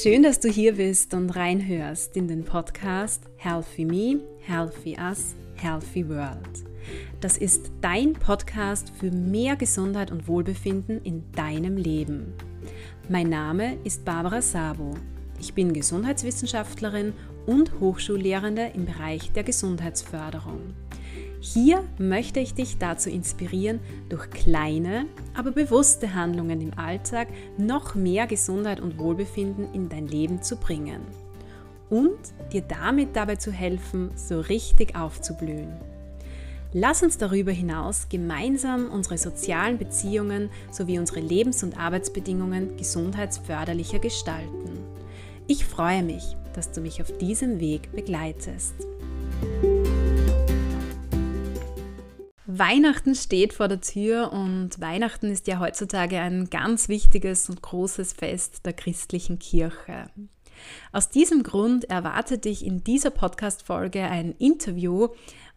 Schön, dass du hier bist und reinhörst in den Podcast Healthy Me, Healthy Us, Healthy World. Das ist dein Podcast für mehr Gesundheit und Wohlbefinden in deinem Leben. Mein Name ist Barbara Sabo. Ich bin Gesundheitswissenschaftlerin und Hochschullehrende im Bereich der Gesundheitsförderung. Hier möchte ich dich dazu inspirieren, durch kleine, aber bewusste Handlungen im Alltag noch mehr Gesundheit und Wohlbefinden in dein Leben zu bringen und dir damit dabei zu helfen, so richtig aufzublühen. Lass uns darüber hinaus gemeinsam unsere sozialen Beziehungen sowie unsere Lebens- und Arbeitsbedingungen gesundheitsförderlicher gestalten. Ich freue mich, dass du mich auf diesem Weg begleitest. Weihnachten steht vor der Tür und Weihnachten ist ja heutzutage ein ganz wichtiges und großes Fest der christlichen Kirche. Aus diesem Grund erwartet dich in dieser Podcast-Folge ein Interview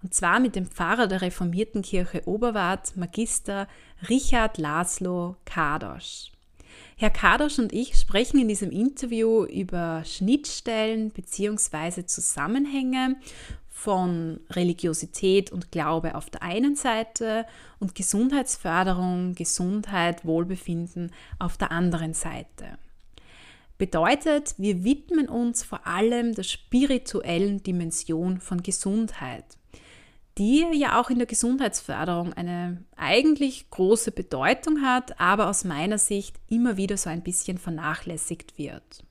und zwar mit dem Pfarrer der reformierten Kirche Oberwart, Magister Richard Laszlo Kadosch. Herr Kadosch und ich sprechen in diesem Interview über Schnittstellen bzw. Zusammenhänge von Religiosität und Glaube auf der einen Seite und Gesundheitsförderung, Gesundheit, Wohlbefinden auf der anderen Seite. Bedeutet, wir widmen uns vor allem der spirituellen Dimension von Gesundheit, die ja auch in der Gesundheitsförderung eine eigentlich große Bedeutung hat, aber aus meiner Sicht immer wieder so ein bisschen vernachlässigt wird.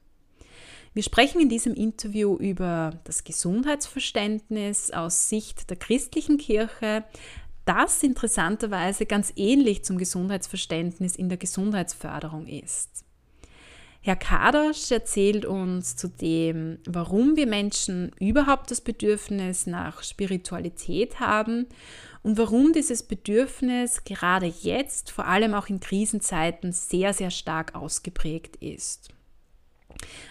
Wir sprechen in diesem Interview über das Gesundheitsverständnis aus Sicht der christlichen Kirche, das interessanterweise ganz ähnlich zum Gesundheitsverständnis in der Gesundheitsförderung ist. Herr Kadosch erzählt uns zudem, warum wir Menschen überhaupt das Bedürfnis nach Spiritualität haben und warum dieses Bedürfnis gerade jetzt, vor allem auch in Krisenzeiten, sehr, sehr stark ausgeprägt ist.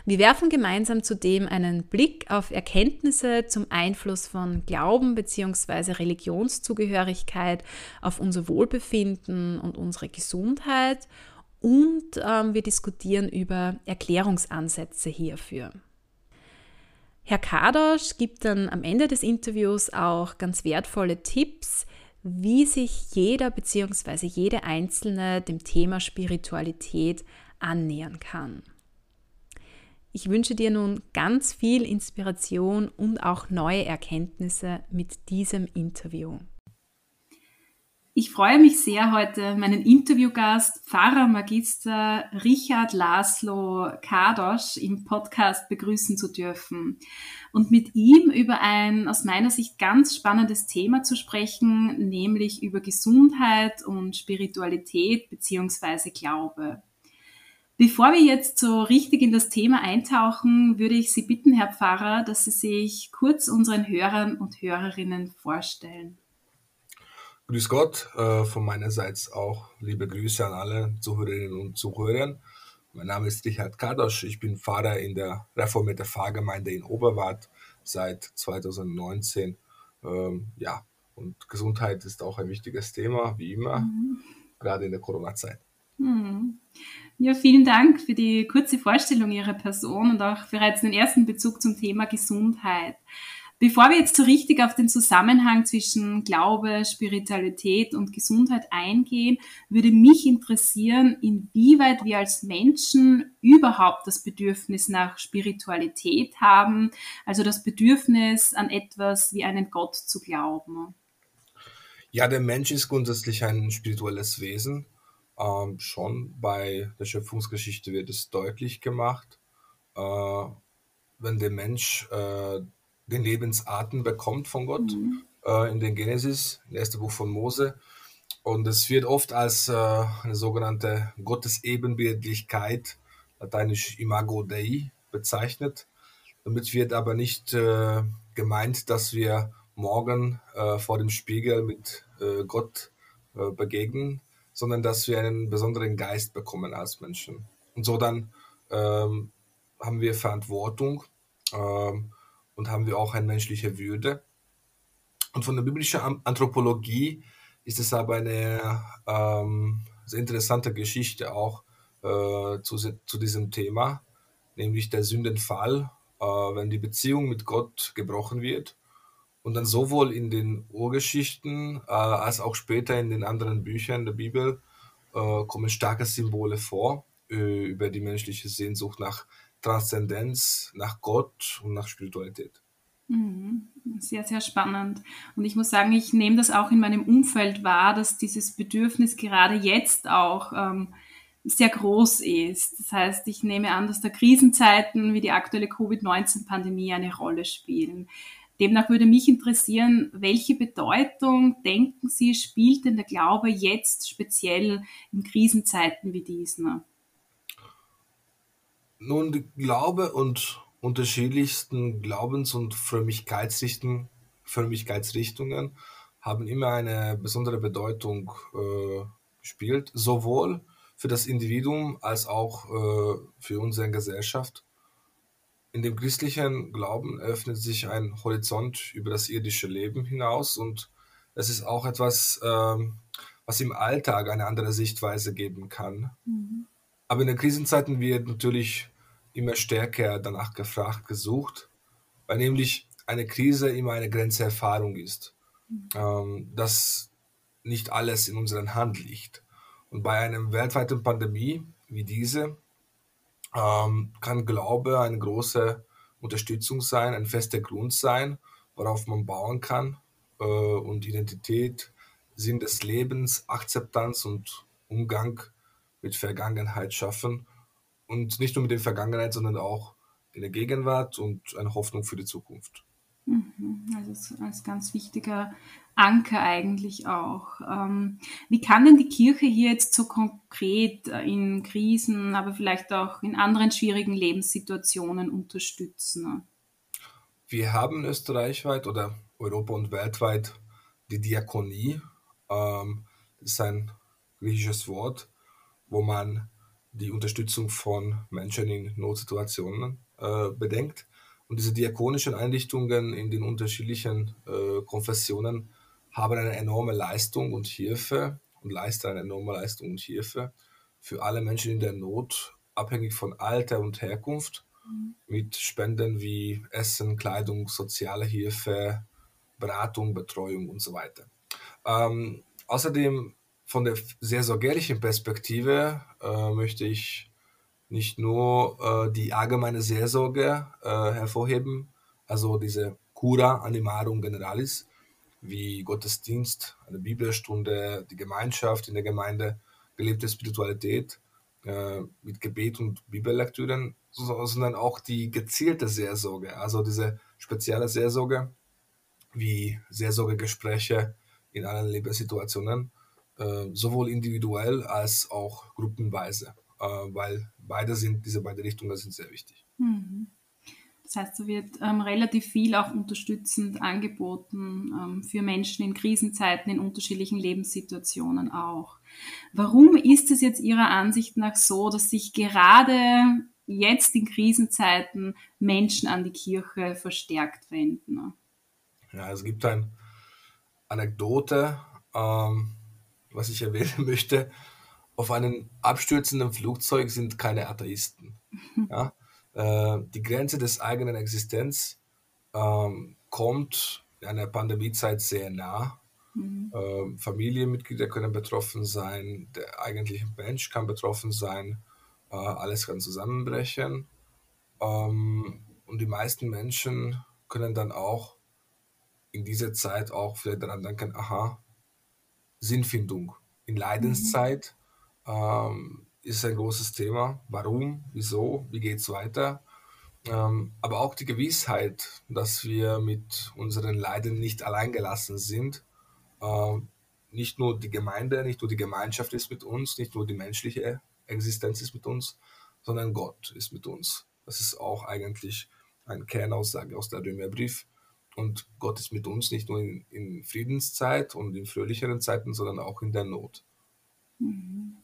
Wir werfen gemeinsam zudem einen Blick auf Erkenntnisse zum Einfluss von Glauben bzw. Religionszugehörigkeit auf unser Wohlbefinden und unsere Gesundheit und ähm, wir diskutieren über Erklärungsansätze hierfür. Herr Kadosch gibt dann am Ende des Interviews auch ganz wertvolle Tipps, wie sich jeder bzw. jede Einzelne dem Thema Spiritualität annähern kann. Ich wünsche dir nun ganz viel Inspiration und auch neue Erkenntnisse mit diesem Interview. Ich freue mich sehr, heute meinen Interviewgast, Pfarrer Magister Richard Laszlo Kadosch im Podcast begrüßen zu dürfen und mit ihm über ein aus meiner Sicht ganz spannendes Thema zu sprechen, nämlich über Gesundheit und Spiritualität bzw. Glaube. Bevor wir jetzt so richtig in das Thema eintauchen, würde ich Sie bitten, Herr Pfarrer, dass Sie sich kurz unseren Hörern und Hörerinnen vorstellen. Grüß Gott, äh, von meinerseits auch liebe Grüße an alle Zuhörerinnen und Zuhörer. Mein Name ist Richard Kadosch, ich bin Pfarrer in der reformierten Pfarrgemeinde in Oberwart seit 2019. Ähm, ja, und Gesundheit ist auch ein wichtiges Thema, wie immer, mhm. gerade in der Corona-Zeit. Mhm. Ja, vielen Dank für die kurze Vorstellung Ihrer Person und auch bereits den ersten Bezug zum Thema Gesundheit. Bevor wir jetzt so richtig auf den Zusammenhang zwischen Glaube, Spiritualität und Gesundheit eingehen, würde mich interessieren, inwieweit wir als Menschen überhaupt das Bedürfnis nach Spiritualität haben, also das Bedürfnis an etwas wie einen Gott zu glauben. Ja, der Mensch ist grundsätzlich ein spirituelles Wesen ähm, schon bei der Schöpfungsgeschichte wird es deutlich gemacht, äh, wenn der Mensch äh, den Lebensatem bekommt von Gott mhm. äh, in den Genesis, im ersten Buch von Mose. Und es wird oft als äh, eine sogenannte Gottesebenbildlichkeit, lateinisch Imago Dei, bezeichnet. Damit wird aber nicht äh, gemeint, dass wir morgen äh, vor dem Spiegel mit Gott begegnen, sondern dass wir einen besonderen Geist bekommen als Menschen. Und so dann ähm, haben wir Verantwortung ähm, und haben wir auch eine menschliche Würde. Und von der biblischen Anthropologie ist es aber eine ähm, sehr interessante Geschichte auch äh, zu, zu diesem Thema. nämlich der Sündenfall, äh, wenn die Beziehung mit Gott gebrochen wird. Und dann sowohl in den Urgeschichten äh, als auch später in den anderen Büchern der Bibel äh, kommen starke Symbole vor äh, über die menschliche Sehnsucht nach Transzendenz, nach Gott und nach Spiritualität. Mhm. Sehr, sehr spannend. Und ich muss sagen, ich nehme das auch in meinem Umfeld wahr, dass dieses Bedürfnis gerade jetzt auch ähm, sehr groß ist. Das heißt, ich nehme an, dass da Krisenzeiten wie die aktuelle Covid-19-Pandemie eine Rolle spielen. Demnach würde mich interessieren, welche Bedeutung, denken Sie, spielt denn der Glaube jetzt speziell in Krisenzeiten wie diesen? Nun, Glaube und unterschiedlichsten Glaubens- und Frömmigkeitsrichtungen, Frömmigkeitsrichtungen haben immer eine besondere Bedeutung äh, gespielt, sowohl für das Individuum als auch äh, für unsere Gesellschaft. In dem christlichen Glauben öffnet sich ein Horizont über das irdische Leben hinaus und es ist auch etwas, ähm, was im Alltag eine andere Sichtweise geben kann. Mhm. Aber in den Krisenzeiten wird natürlich immer stärker danach gefragt, gesucht, weil nämlich eine Krise immer eine Grenzerfahrung ist, mhm. ähm, dass nicht alles in unserer Hand liegt. Und bei einer weltweiten Pandemie wie diese ähm, kann Glaube eine große Unterstützung sein, ein fester Grund sein, worauf man bauen kann äh, und Identität, Sinn des Lebens, Akzeptanz und Umgang mit Vergangenheit schaffen und nicht nur mit der Vergangenheit, sondern auch in der Gegenwart und eine Hoffnung für die Zukunft. Mhm. Also als ganz wichtiger Anker eigentlich auch. Ähm, wie kann denn die Kirche hier jetzt so konkret äh, in Krisen, aber vielleicht auch in anderen schwierigen Lebenssituationen unterstützen? Wir haben österreichweit oder Europa und weltweit die Diakonie. Ähm, das ist ein griechisches Wort, wo man die Unterstützung von Menschen in Notsituationen äh, bedenkt. Und diese diakonischen Einrichtungen in den unterschiedlichen äh, Konfessionen haben eine enorme Leistung und Hilfe und leisten eine enorme Leistung und Hilfe für alle Menschen in der Not, abhängig von Alter und Herkunft, mhm. mit Spenden wie Essen, Kleidung, soziale Hilfe, Beratung, Betreuung und so weiter. Ähm, außerdem von der sehr sorgerlichen Perspektive äh, möchte ich nicht nur äh, die allgemeine Seelsorge äh, hervorheben, also diese Cura Animarum Generalis, wie Gottesdienst, eine Bibelstunde, die Gemeinschaft in der Gemeinde, gelebte Spiritualität äh, mit Gebet und Bibellektüren, sondern auch die gezielte Seelsorge, also diese spezielle Seelsorge, wie Seelsorgegespräche in allen Lebenssituationen, äh, sowohl individuell als auch gruppenweise, weil beide sind, diese beiden Richtungen sind sehr wichtig. Mhm. Das heißt, da wird ähm, relativ viel auch unterstützend angeboten ähm, für Menschen in Krisenzeiten, in unterschiedlichen Lebenssituationen auch. Warum ist es jetzt Ihrer Ansicht nach so, dass sich gerade jetzt in Krisenzeiten Menschen an die Kirche verstärkt wenden? Ja, es gibt eine Anekdote, ähm, was ich erwähnen möchte. Auf einem abstürzenden Flugzeug sind keine Atheisten. Ja? Äh, die Grenze des eigenen Existenz ähm, kommt in einer Pandemiezeit sehr nah. Mhm. Ähm, Familienmitglieder können betroffen sein, der eigentliche Mensch kann betroffen sein, äh, alles kann zusammenbrechen. Ähm, und die meisten Menschen können dann auch in dieser Zeit auch vielleicht daran denken, aha, Sinnfindung in Leidenszeit mhm. Ähm, ist ein großes Thema. Warum, wieso, wie geht es weiter? Ähm, aber auch die Gewissheit, dass wir mit unseren Leiden nicht alleingelassen sind. Ähm, nicht nur die Gemeinde, nicht nur die Gemeinschaft ist mit uns, nicht nur die menschliche Existenz ist mit uns, sondern Gott ist mit uns. Das ist auch eigentlich eine Kernaussage aus der Römerbrief. Und Gott ist mit uns nicht nur in, in Friedenszeit und in fröhlicheren Zeiten, sondern auch in der Not. Mhm.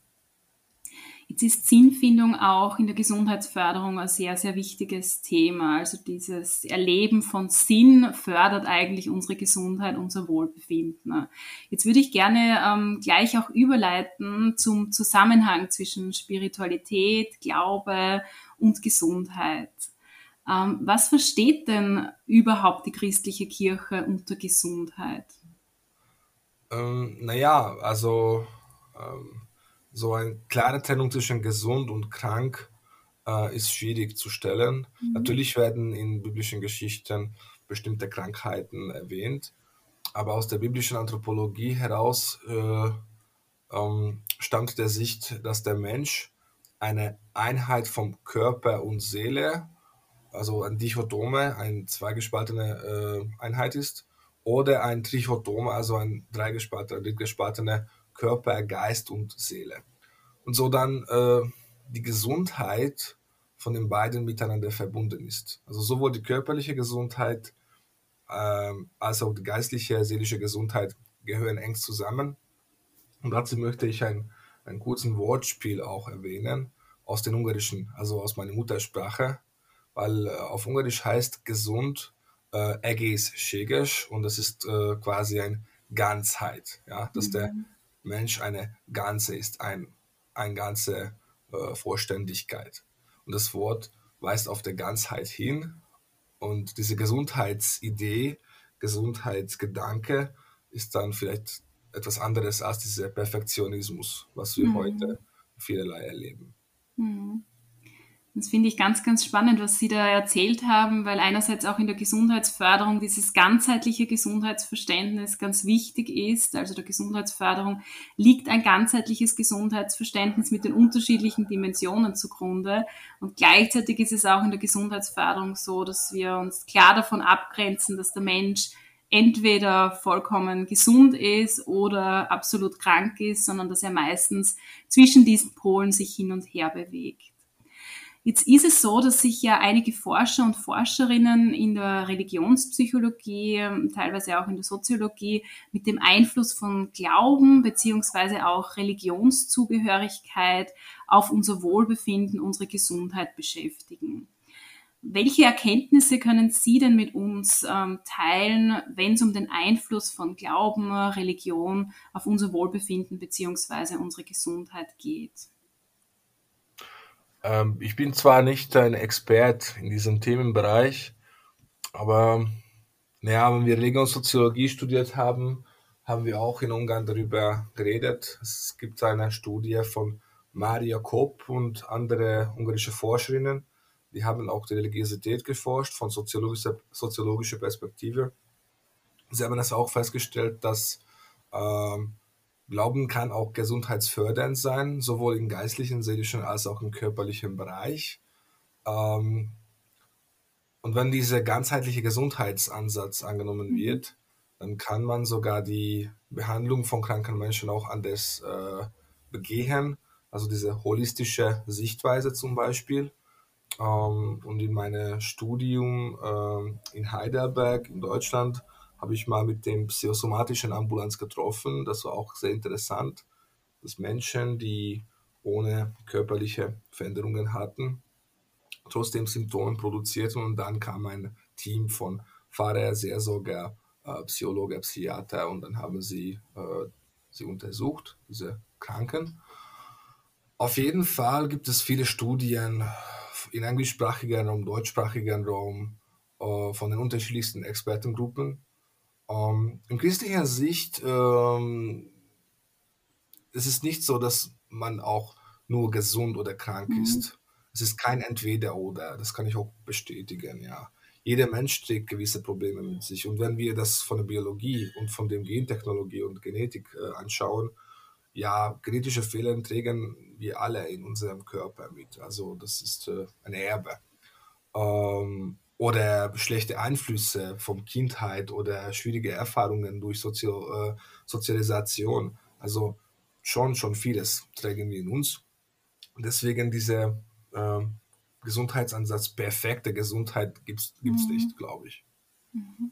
Jetzt ist Sinnfindung auch in der Gesundheitsförderung ein sehr, sehr wichtiges Thema. Also dieses Erleben von Sinn fördert eigentlich unsere Gesundheit, unser Wohlbefinden. Jetzt würde ich gerne ähm, gleich auch überleiten zum Zusammenhang zwischen Spiritualität, Glaube und Gesundheit. Ähm, was versteht denn überhaupt die christliche Kirche unter Gesundheit? Ähm, naja, also ähm, so eine klare Trennung zwischen gesund und krank äh, ist schwierig zu stellen. Mhm. Natürlich werden in biblischen Geschichten bestimmte Krankheiten erwähnt, aber aus der biblischen Anthropologie heraus äh, ähm, stammt der Sicht, dass der Mensch eine Einheit vom Körper und Seele, also ein Dichotome, eine zweigespaltene äh, Einheit ist, oder ein Trichotome, also ein dreigespaltener, drittgespaltener Körper, Geist und Seele. Und so dann äh, die Gesundheit von den beiden miteinander verbunden ist. Also sowohl die körperliche Gesundheit äh, als auch die geistliche, seelische Gesundheit gehören eng zusammen. Und dazu möchte ich ein, ein kurzen Wortspiel auch erwähnen aus dem Ungarischen, also aus meiner Muttersprache, weil äh, auf Ungarisch heißt gesund äh, egészséges und das ist äh, quasi ein Ganzheit, ja, dass mhm. der Mensch eine Ganze ist, ein, eine ganze äh, Vollständigkeit. Und das Wort weist auf der Ganzheit hin. Und diese Gesundheitsidee, Gesundheitsgedanke ist dann vielleicht etwas anderes als dieser Perfektionismus, was wir mhm. heute vielerlei erleben. Mhm. Das finde ich ganz, ganz spannend, was Sie da erzählt haben, weil einerseits auch in der Gesundheitsförderung dieses ganzheitliche Gesundheitsverständnis ganz wichtig ist. Also der Gesundheitsförderung liegt ein ganzheitliches Gesundheitsverständnis mit den unterschiedlichen Dimensionen zugrunde. Und gleichzeitig ist es auch in der Gesundheitsförderung so, dass wir uns klar davon abgrenzen, dass der Mensch entweder vollkommen gesund ist oder absolut krank ist, sondern dass er meistens zwischen diesen Polen sich hin und her bewegt. Jetzt ist es so, dass sich ja einige Forscher und Forscherinnen in der Religionspsychologie, teilweise auch in der Soziologie, mit dem Einfluss von Glauben beziehungsweise auch Religionszugehörigkeit auf unser Wohlbefinden, unsere Gesundheit beschäftigen. Welche Erkenntnisse können Sie denn mit uns ähm, teilen, wenn es um den Einfluss von Glauben, Religion auf unser Wohlbefinden beziehungsweise unsere Gesundheit geht? Ähm, ich bin zwar nicht ein Expert in diesem Themenbereich, aber naja, wenn wir Religionssoziologie studiert haben, haben wir auch in Ungarn darüber geredet. Es gibt eine Studie von Maria Kopp und andere ungarische Forscherinnen, die haben auch die Religiosität geforscht von soziologischer, soziologischer Perspektive. Sie haben das auch festgestellt, dass ähm, Glauben kann auch gesundheitsfördernd sein, sowohl im geistlichen, seelischen als auch im körperlichen Bereich. Ähm, und wenn dieser ganzheitliche Gesundheitsansatz angenommen mhm. wird, dann kann man sogar die Behandlung von kranken Menschen auch anders äh, begehen. Also diese holistische Sichtweise zum Beispiel. Ähm, und in meinem Studium äh, in Heidelberg in Deutschland habe ich mal mit dem psychosomatischen Ambulanz getroffen. Das war auch sehr interessant, dass Menschen, die ohne körperliche Veränderungen hatten, trotzdem Symptome produzierten und dann kam ein Team von Pfarrer, Seelsorger, äh, Psychologe, Psychiater und dann haben sie äh, sie untersucht, diese Kranken. Auf jeden Fall gibt es viele Studien in englischsprachigen Raum, deutschsprachigen Raum äh, von den unterschiedlichsten Expertengruppen ähm, in christlicher Sicht ähm, es ist nicht so, dass man auch nur gesund oder krank mhm. ist. Es ist kein Entweder-Oder, das kann ich auch bestätigen, ja. Jeder Mensch trägt gewisse Probleme mit sich. Und wenn wir das von der Biologie und von der Gentechnologie und Genetik äh, anschauen, ja, genetische Fehler trägen wir alle in unserem Körper mit. Also das ist äh, ein Erbe. Ähm, oder schlechte Einflüsse von Kindheit oder schwierige Erfahrungen durch Sozio, äh, Sozialisation. Also schon, schon vieles tragen wir in uns. deswegen dieser äh, Gesundheitsansatz, perfekte Gesundheit gibt es mhm. nicht, glaube ich. Mhm.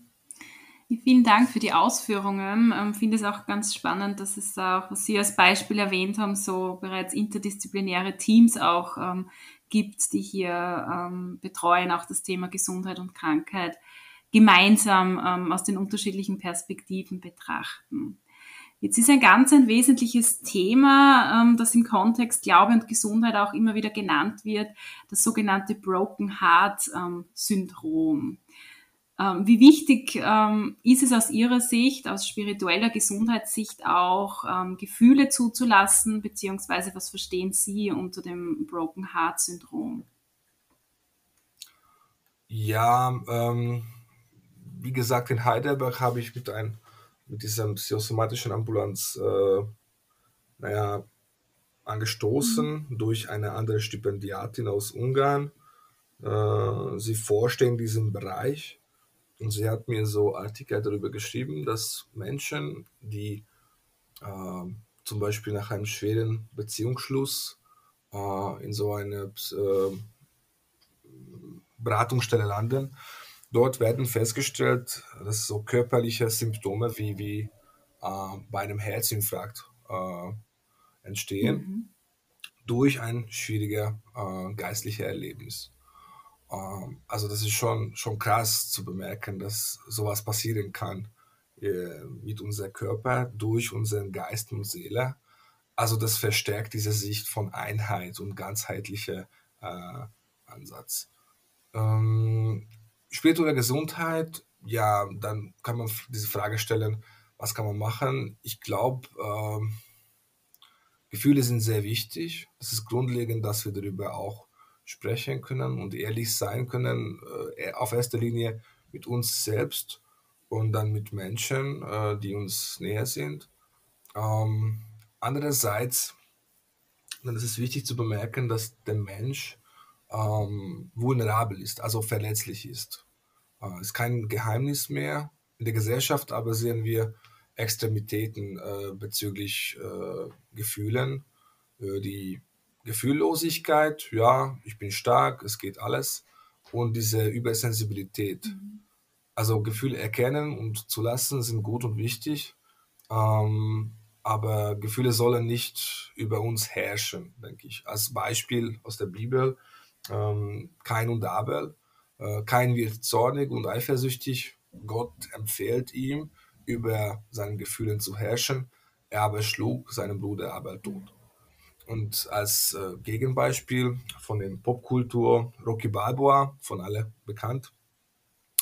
Vielen Dank für die Ausführungen. Ich ähm, finde es auch ganz spannend, dass es auch, was Sie als Beispiel erwähnt haben, so bereits interdisziplinäre Teams auch ähm, gibt, die hier ähm, betreuen, auch das Thema Gesundheit und Krankheit gemeinsam ähm, aus den unterschiedlichen Perspektiven betrachten. Jetzt ist ein ganz ein wesentliches Thema, ähm, das im Kontext Glaube und Gesundheit auch immer wieder genannt wird, das sogenannte Broken Heart ähm, Syndrom. Ähm, wie wichtig ähm, ist es aus Ihrer Sicht, aus spiritueller Gesundheitssicht auch, ähm, Gefühle zuzulassen, beziehungsweise was verstehen Sie unter dem Broken Heart Syndrom? Ja, ähm, wie gesagt, in Heidelberg habe ich mit, ein, mit dieser psychosomatischen Ambulanz, äh, naja, angestoßen mhm. durch eine andere Stipendiatin aus Ungarn. Äh, sie forschte in diesem Bereich und sie hat mir so Artikel darüber geschrieben, dass Menschen, die äh, zum Beispiel nach einem schweren Beziehungsschluss äh, in so eine äh, Beratungsstelle landen, dort werden festgestellt, dass so körperliche Symptome wie, wie äh, bei einem Herzinfarkt äh, entstehen mhm. durch ein schwieriges äh, geistliches Erlebnis. Ähm, also das ist schon, schon krass zu bemerken, dass sowas passieren kann äh, mit unserem Körper durch unseren Geist und Seele. Also das verstärkt diese Sicht von Einheit und ganzheitlicher äh, Ansatz. Ähm, spirituelle Gesundheit, ja, dann kann man diese Frage stellen, was kann man machen? Ich glaube, ähm, Gefühle sind sehr wichtig. Es ist grundlegend, dass wir darüber auch sprechen können und ehrlich sein können, äh, auf erster Linie mit uns selbst und dann mit Menschen, äh, die uns näher sind. Ähm, andererseits, dann ist es wichtig zu bemerken, dass der Mensch ähm, vulnerabel ist, also verletzlich ist. Äh, ist kein Geheimnis mehr in der Gesellschaft, aber sehen wir Extremitäten äh, bezüglich äh, Gefühlen, äh, die Gefühllosigkeit, ja, ich bin stark, es geht alles. Und diese Übersensibilität. Mhm. Also Gefühle erkennen und zu lassen sind gut und wichtig. Ähm, aber Gefühle sollen nicht über uns herrschen, denke ich. Als Beispiel aus der Bibel, ähm, Kain und Abel. Äh, Kain wird zornig und eifersüchtig. Gott empfiehlt ihm, über seinen Gefühlen zu herrschen. Er aber schlug seinen Bruder Abel tot. Und als äh, Gegenbeispiel von den Popkultur Rocky Balboa, von alle bekannt,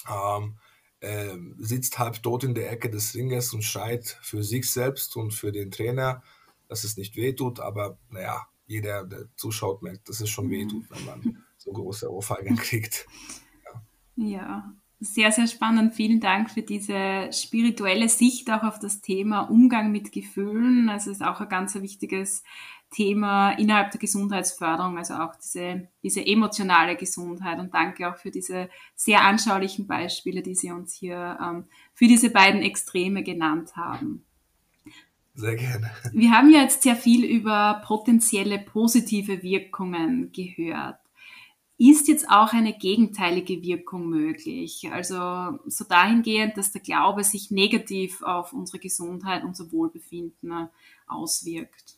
ähm, äh, sitzt halb tot in der Ecke des Ringes und schreit für sich selbst und für den Trainer, dass es nicht wehtut. Aber naja, jeder, der zuschaut, merkt, dass es schon wehtut, wenn man so große Ohrfeigen kriegt. Ja. ja. Sehr, sehr spannend. Vielen Dank für diese spirituelle Sicht auch auf das Thema Umgang mit Gefühlen. Also ist auch ein ganz wichtiges Thema innerhalb der Gesundheitsförderung, also auch diese, diese emotionale Gesundheit. Und danke auch für diese sehr anschaulichen Beispiele, die Sie uns hier ähm, für diese beiden Extreme genannt haben. Sehr gerne. Wir haben ja jetzt sehr viel über potenzielle positive Wirkungen gehört. Ist jetzt auch eine gegenteilige Wirkung möglich? Also so dahingehend, dass der Glaube sich negativ auf unsere Gesundheit, unser Wohlbefinden auswirkt.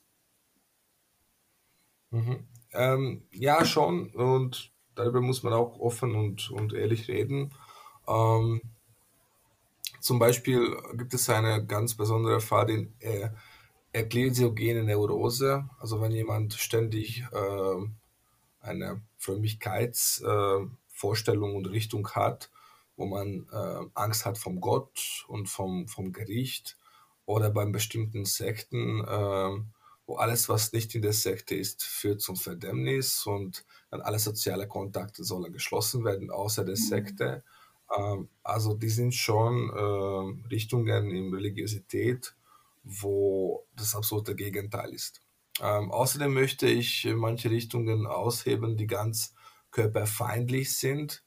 Mhm. Ähm, ja, schon. Und darüber muss man auch offen und, und ehrlich reden. Ähm, zum Beispiel gibt es eine ganz besondere Fall, den äh, ekklesiogene Neurose. Also wenn jemand ständig äh, eine Frömmigkeitsvorstellung äh, und Richtung hat, wo man äh, Angst hat vom Gott und vom, vom Gericht oder beim bestimmten Sekten äh, wo alles, was nicht in der Sekte ist, führt zum Verdämmnis und dann alle soziale Kontakte sollen geschlossen werden, außer der mhm. Sekte. Ähm, also die sind schon äh, Richtungen in Religiosität, wo das absolute Gegenteil ist. Ähm, außerdem möchte ich manche Richtungen ausheben, die ganz körperfeindlich sind.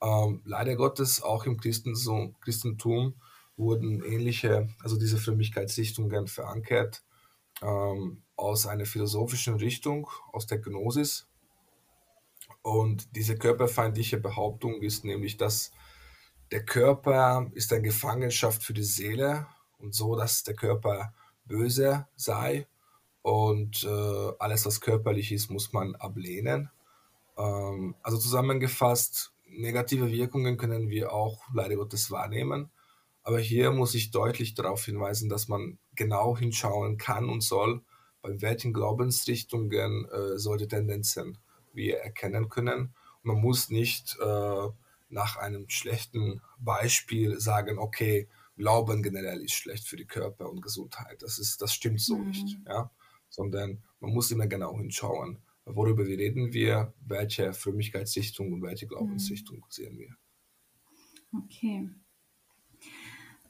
Ähm, leider Gottes, auch im Christentum, Christentum wurden ähnliche, also diese Frömmigkeitsrichtungen verankert ähm, aus einer philosophischen Richtung, aus der Gnosis. Und diese körperfeindliche Behauptung ist nämlich, dass der Körper ist eine Gefangenschaft für die Seele und so, dass der Körper böse sei und äh, alles, was körperlich ist, muss man ablehnen. Ähm, also zusammengefasst, negative Wirkungen können wir auch leider Gottes wahrnehmen. Aber hier muss ich deutlich darauf hinweisen, dass man genau hinschauen kann und soll, bei welchen Glaubensrichtungen äh, solche Tendenzen wir erkennen können. Und man muss nicht äh, nach einem schlechten Beispiel sagen, okay, Glauben generell ist schlecht für die Körper und Gesundheit. Das, ist, das stimmt so mhm. nicht. Ja? Sondern man muss immer genau hinschauen, worüber wir reden wir, welche Frömmigkeitsrichtung und welche Glaubensrichtung mhm. sehen wir. Okay.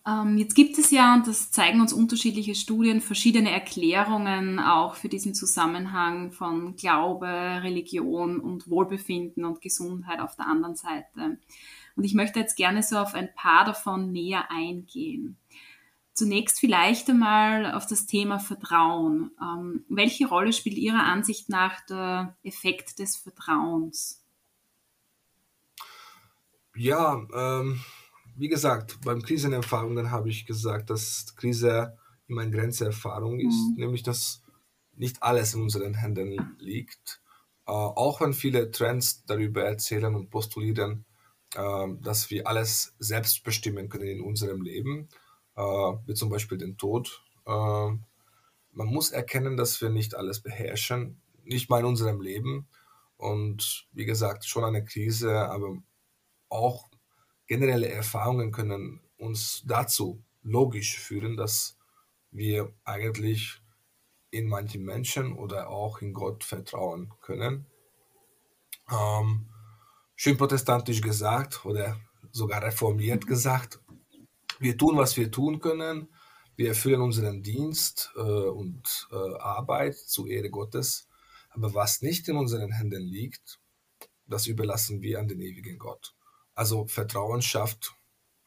Ähm, jetzt gibt es ja, und das zeigen uns unterschiedliche Studien, verschiedene Erklärungen auch für diesen Zusammenhang von Glaube, Religion und Wohlbefinden und Gesundheit auf der anderen Seite. Und ich möchte jetzt gerne so auf ein paar davon näher eingehen. Zunächst vielleicht einmal auf das Thema Vertrauen. Ähm, welche Rolle spielt Ihrer Ansicht nach der Effekt des Vertrauens? Ja, ähm, wie gesagt, beim Krisenerfahrungen habe ich gesagt, dass Krise immer eine Grenzerfahrung ist, mhm. nämlich dass nicht alles in unseren Händen liegt. Äh, auch wenn viele Trends darüber erzählen und postulieren, äh, dass wir alles selbst bestimmen können in unserem Leben, äh, wie zum Beispiel den Tod. Äh, man muss erkennen, dass wir nicht alles beherrschen, nicht mal in unserem Leben. Und wie gesagt, schon eine Krise, aber auch generelle Erfahrungen können uns dazu logisch führen, dass wir eigentlich in manchen Menschen oder auch in Gott vertrauen können. Ähm, schön protestantisch gesagt oder sogar reformiert gesagt, wir tun, was wir tun können, wir erfüllen unseren Dienst äh, und äh, Arbeit zur Ehre Gottes, aber was nicht in unseren Händen liegt, das überlassen wir an den ewigen Gott. Also Vertrauen schafft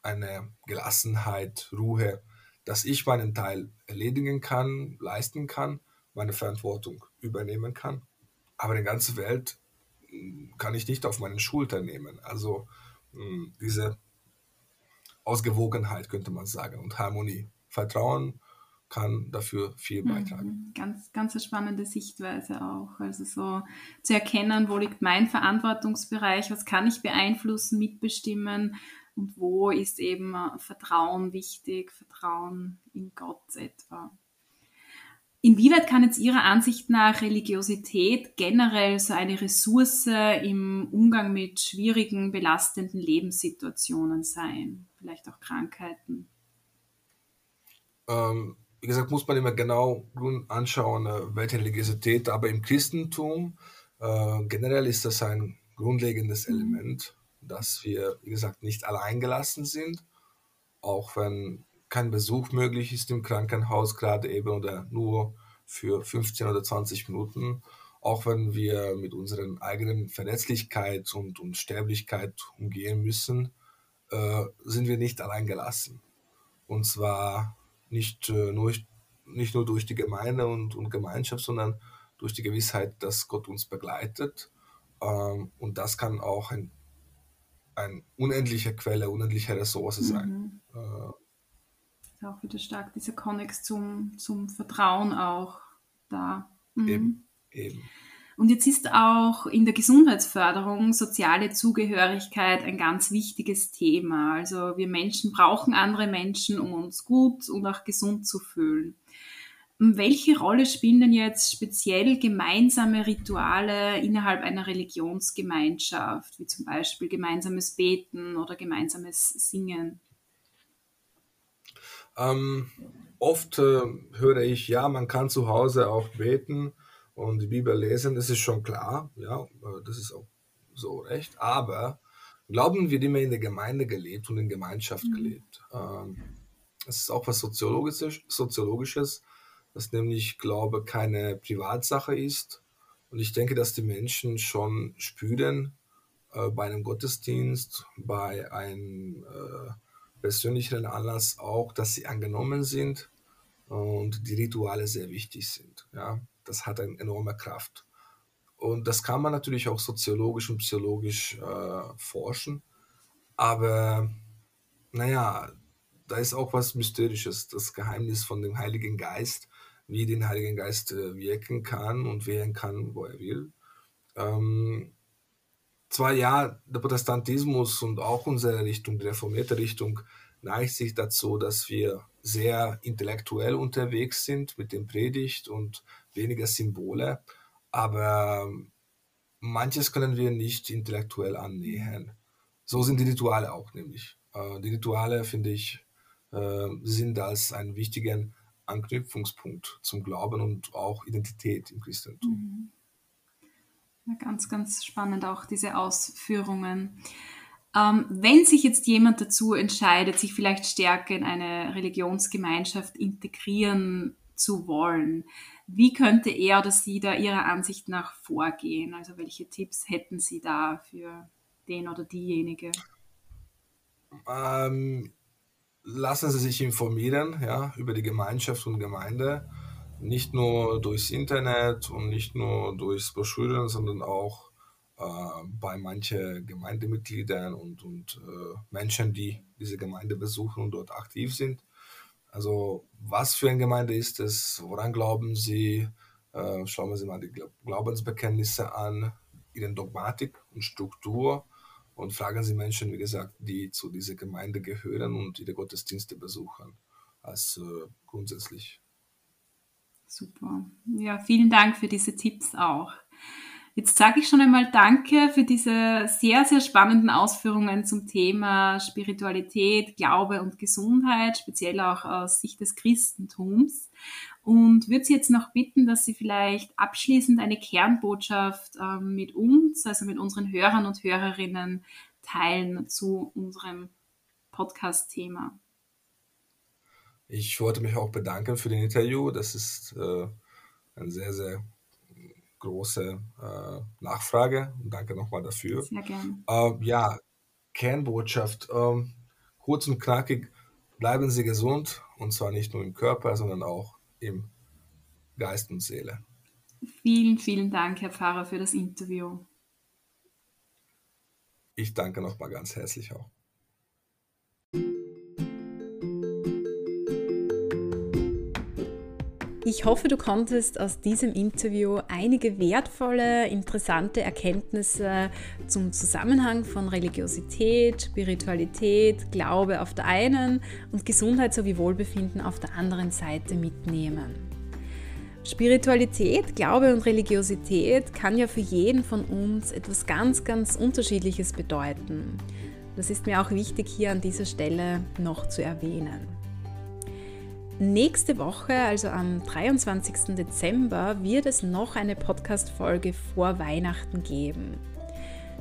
eine Gelassenheit, Ruhe, dass ich meinen Teil erledigen kann, leisten kann, meine Verantwortung übernehmen kann. Aber die ganze Welt hm, kann ich nicht auf meinen Schultern nehmen. Also hm, diese Ausgewogenheit könnte man sagen und Harmonie. Vertrauen kann dafür viel mhm. beitragen. Ganz, ganz eine spannende Sichtweise auch. Also so zu erkennen, wo liegt mein Verantwortungsbereich, was kann ich beeinflussen, mitbestimmen und wo ist eben Vertrauen wichtig, Vertrauen in Gott etwa. Inwieweit kann jetzt Ihrer Ansicht nach Religiosität generell so eine Ressource im Umgang mit schwierigen, belastenden Lebenssituationen sein? Vielleicht auch Krankheiten? Ähm, wie gesagt, muss man immer genau anschauen, äh, welche Religiosität, aber im Christentum äh, generell ist das ein grundlegendes mhm. Element, dass wir, wie gesagt, nicht allein gelassen sind, auch wenn kein Besuch möglich ist im Krankenhaus, gerade eben oder nur für 15 oder 20 Minuten, auch wenn wir mit unseren eigenen Verletzlichkeit und, und Sterblichkeit umgehen müssen, äh, sind wir nicht allein gelassen. Und zwar nicht, äh, nur, nicht nur durch die Gemeinde und, und Gemeinschaft, sondern durch die Gewissheit, dass Gott uns begleitet. Ähm, und das kann auch ein, ein unendliche Quelle, unendliche Ressource sein. Mhm. Äh, auch wieder stark dieser Konnex zum, zum Vertrauen auch da. Mhm. Eben, eben. Und jetzt ist auch in der Gesundheitsförderung soziale Zugehörigkeit ein ganz wichtiges Thema. Also wir Menschen brauchen andere Menschen, um uns gut und auch gesund zu fühlen. Welche Rolle spielen denn jetzt speziell gemeinsame Rituale innerhalb einer Religionsgemeinschaft, wie zum Beispiel gemeinsames Beten oder gemeinsames Singen? Ähm, oft äh, höre ich, ja, man kann zu Hause auch beten und die Bibel lesen, das ist schon klar, ja, äh, das ist auch so recht, aber Glauben wird immer in der Gemeinde gelebt und in Gemeinschaft mhm. gelebt. Ähm, es ist auch was Soziologisches, Soziologisches, dass nämlich Glaube keine Privatsache ist. Und ich denke, dass die Menschen schon spüren äh, bei einem Gottesdienst, bei einem äh, persönlicheren Anlass auch, dass sie angenommen sind und die Rituale sehr wichtig sind. Ja das hat eine enorme Kraft. Und das kann man natürlich auch soziologisch und psychologisch äh, forschen. Aber naja, da ist auch was Mysterisches, das Geheimnis von dem Heiligen Geist, wie den Heiligen Geist äh, wirken kann und wirken kann, wo er will. Ähm, zwar ja, der Protestantismus und auch unsere Richtung, die reformierte Richtung, neigt sich dazu, dass wir sehr intellektuell unterwegs sind mit dem Predigt und weniger Symbole, aber manches können wir nicht intellektuell annähern. So sind die Rituale auch nämlich. Äh, die Rituale, finde ich, äh, sind als einen wichtigen Anknüpfungspunkt zum Glauben und auch Identität im Christentum. Mhm. Ja, ganz, ganz spannend auch diese Ausführungen. Ähm, wenn sich jetzt jemand dazu entscheidet, sich vielleicht stärker in eine Religionsgemeinschaft integrieren zu wollen, wie könnte er oder sie da Ihrer Ansicht nach vorgehen? Also welche Tipps hätten Sie da für den oder diejenige? Ähm, lassen Sie sich informieren ja, über die Gemeinschaft und Gemeinde nicht nur durchs Internet und nicht nur durchs Broschüren, sondern auch äh, bei manchen Gemeindemitgliedern und, und äh, Menschen, die diese Gemeinde besuchen und dort aktiv sind. Also was für eine Gemeinde ist es? Woran glauben Sie? Äh, schauen wir sich mal die Glaubensbekenntnisse an, ihre Dogmatik und Struktur und fragen Sie Menschen, wie gesagt, die zu dieser Gemeinde gehören und ihre Gottesdienste besuchen, als äh, grundsätzlich Super. Ja, vielen Dank für diese Tipps auch. Jetzt sage ich schon einmal Danke für diese sehr, sehr spannenden Ausführungen zum Thema Spiritualität, Glaube und Gesundheit, speziell auch aus Sicht des Christentums. Und würde Sie jetzt noch bitten, dass Sie vielleicht abschließend eine Kernbotschaft äh, mit uns, also mit unseren Hörern und Hörerinnen teilen zu unserem Podcast-Thema. Ich wollte mich auch bedanken für den Interview. Das ist äh, eine sehr, sehr große äh, Nachfrage. Und danke nochmal dafür. Sehr gerne. Äh, ja, Kernbotschaft. Ähm, kurz und knackig, bleiben Sie gesund. Und zwar nicht nur im Körper, sondern auch im Geist und Seele. Vielen, vielen Dank, Herr Pfarrer, für das Interview. Ich danke nochmal ganz herzlich auch. Ich hoffe, du konntest aus diesem Interview einige wertvolle, interessante Erkenntnisse zum Zusammenhang von Religiosität, Spiritualität, Glaube auf der einen und Gesundheit sowie Wohlbefinden auf der anderen Seite mitnehmen. Spiritualität, Glaube und Religiosität kann ja für jeden von uns etwas ganz, ganz Unterschiedliches bedeuten. Das ist mir auch wichtig hier an dieser Stelle noch zu erwähnen. Nächste Woche, also am 23. Dezember, wird es noch eine Podcast-Folge vor Weihnachten geben.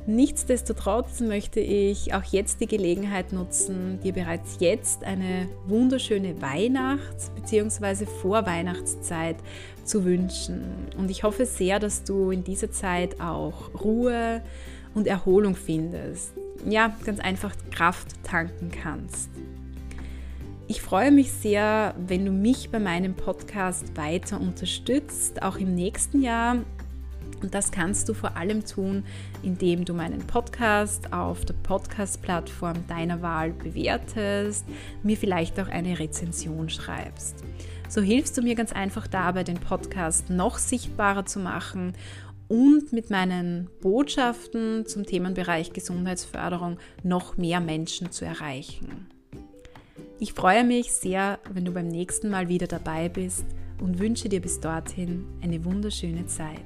Nichtsdestotrotz möchte ich auch jetzt die Gelegenheit nutzen, dir bereits jetzt eine wunderschöne Weihnachts- bzw. Vorweihnachtszeit zu wünschen. Und ich hoffe sehr, dass du in dieser Zeit auch Ruhe und Erholung findest. Ja, ganz einfach Kraft tanken kannst. Ich freue mich sehr, wenn du mich bei meinem Podcast weiter unterstützt, auch im nächsten Jahr. Und das kannst du vor allem tun, indem du meinen Podcast auf der Podcast-Plattform deiner Wahl bewertest, mir vielleicht auch eine Rezension schreibst. So hilfst du mir ganz einfach dabei, den Podcast noch sichtbarer zu machen und mit meinen Botschaften zum Themenbereich Gesundheitsförderung noch mehr Menschen zu erreichen. Ich freue mich sehr, wenn du beim nächsten Mal wieder dabei bist und wünsche dir bis dorthin eine wunderschöne Zeit.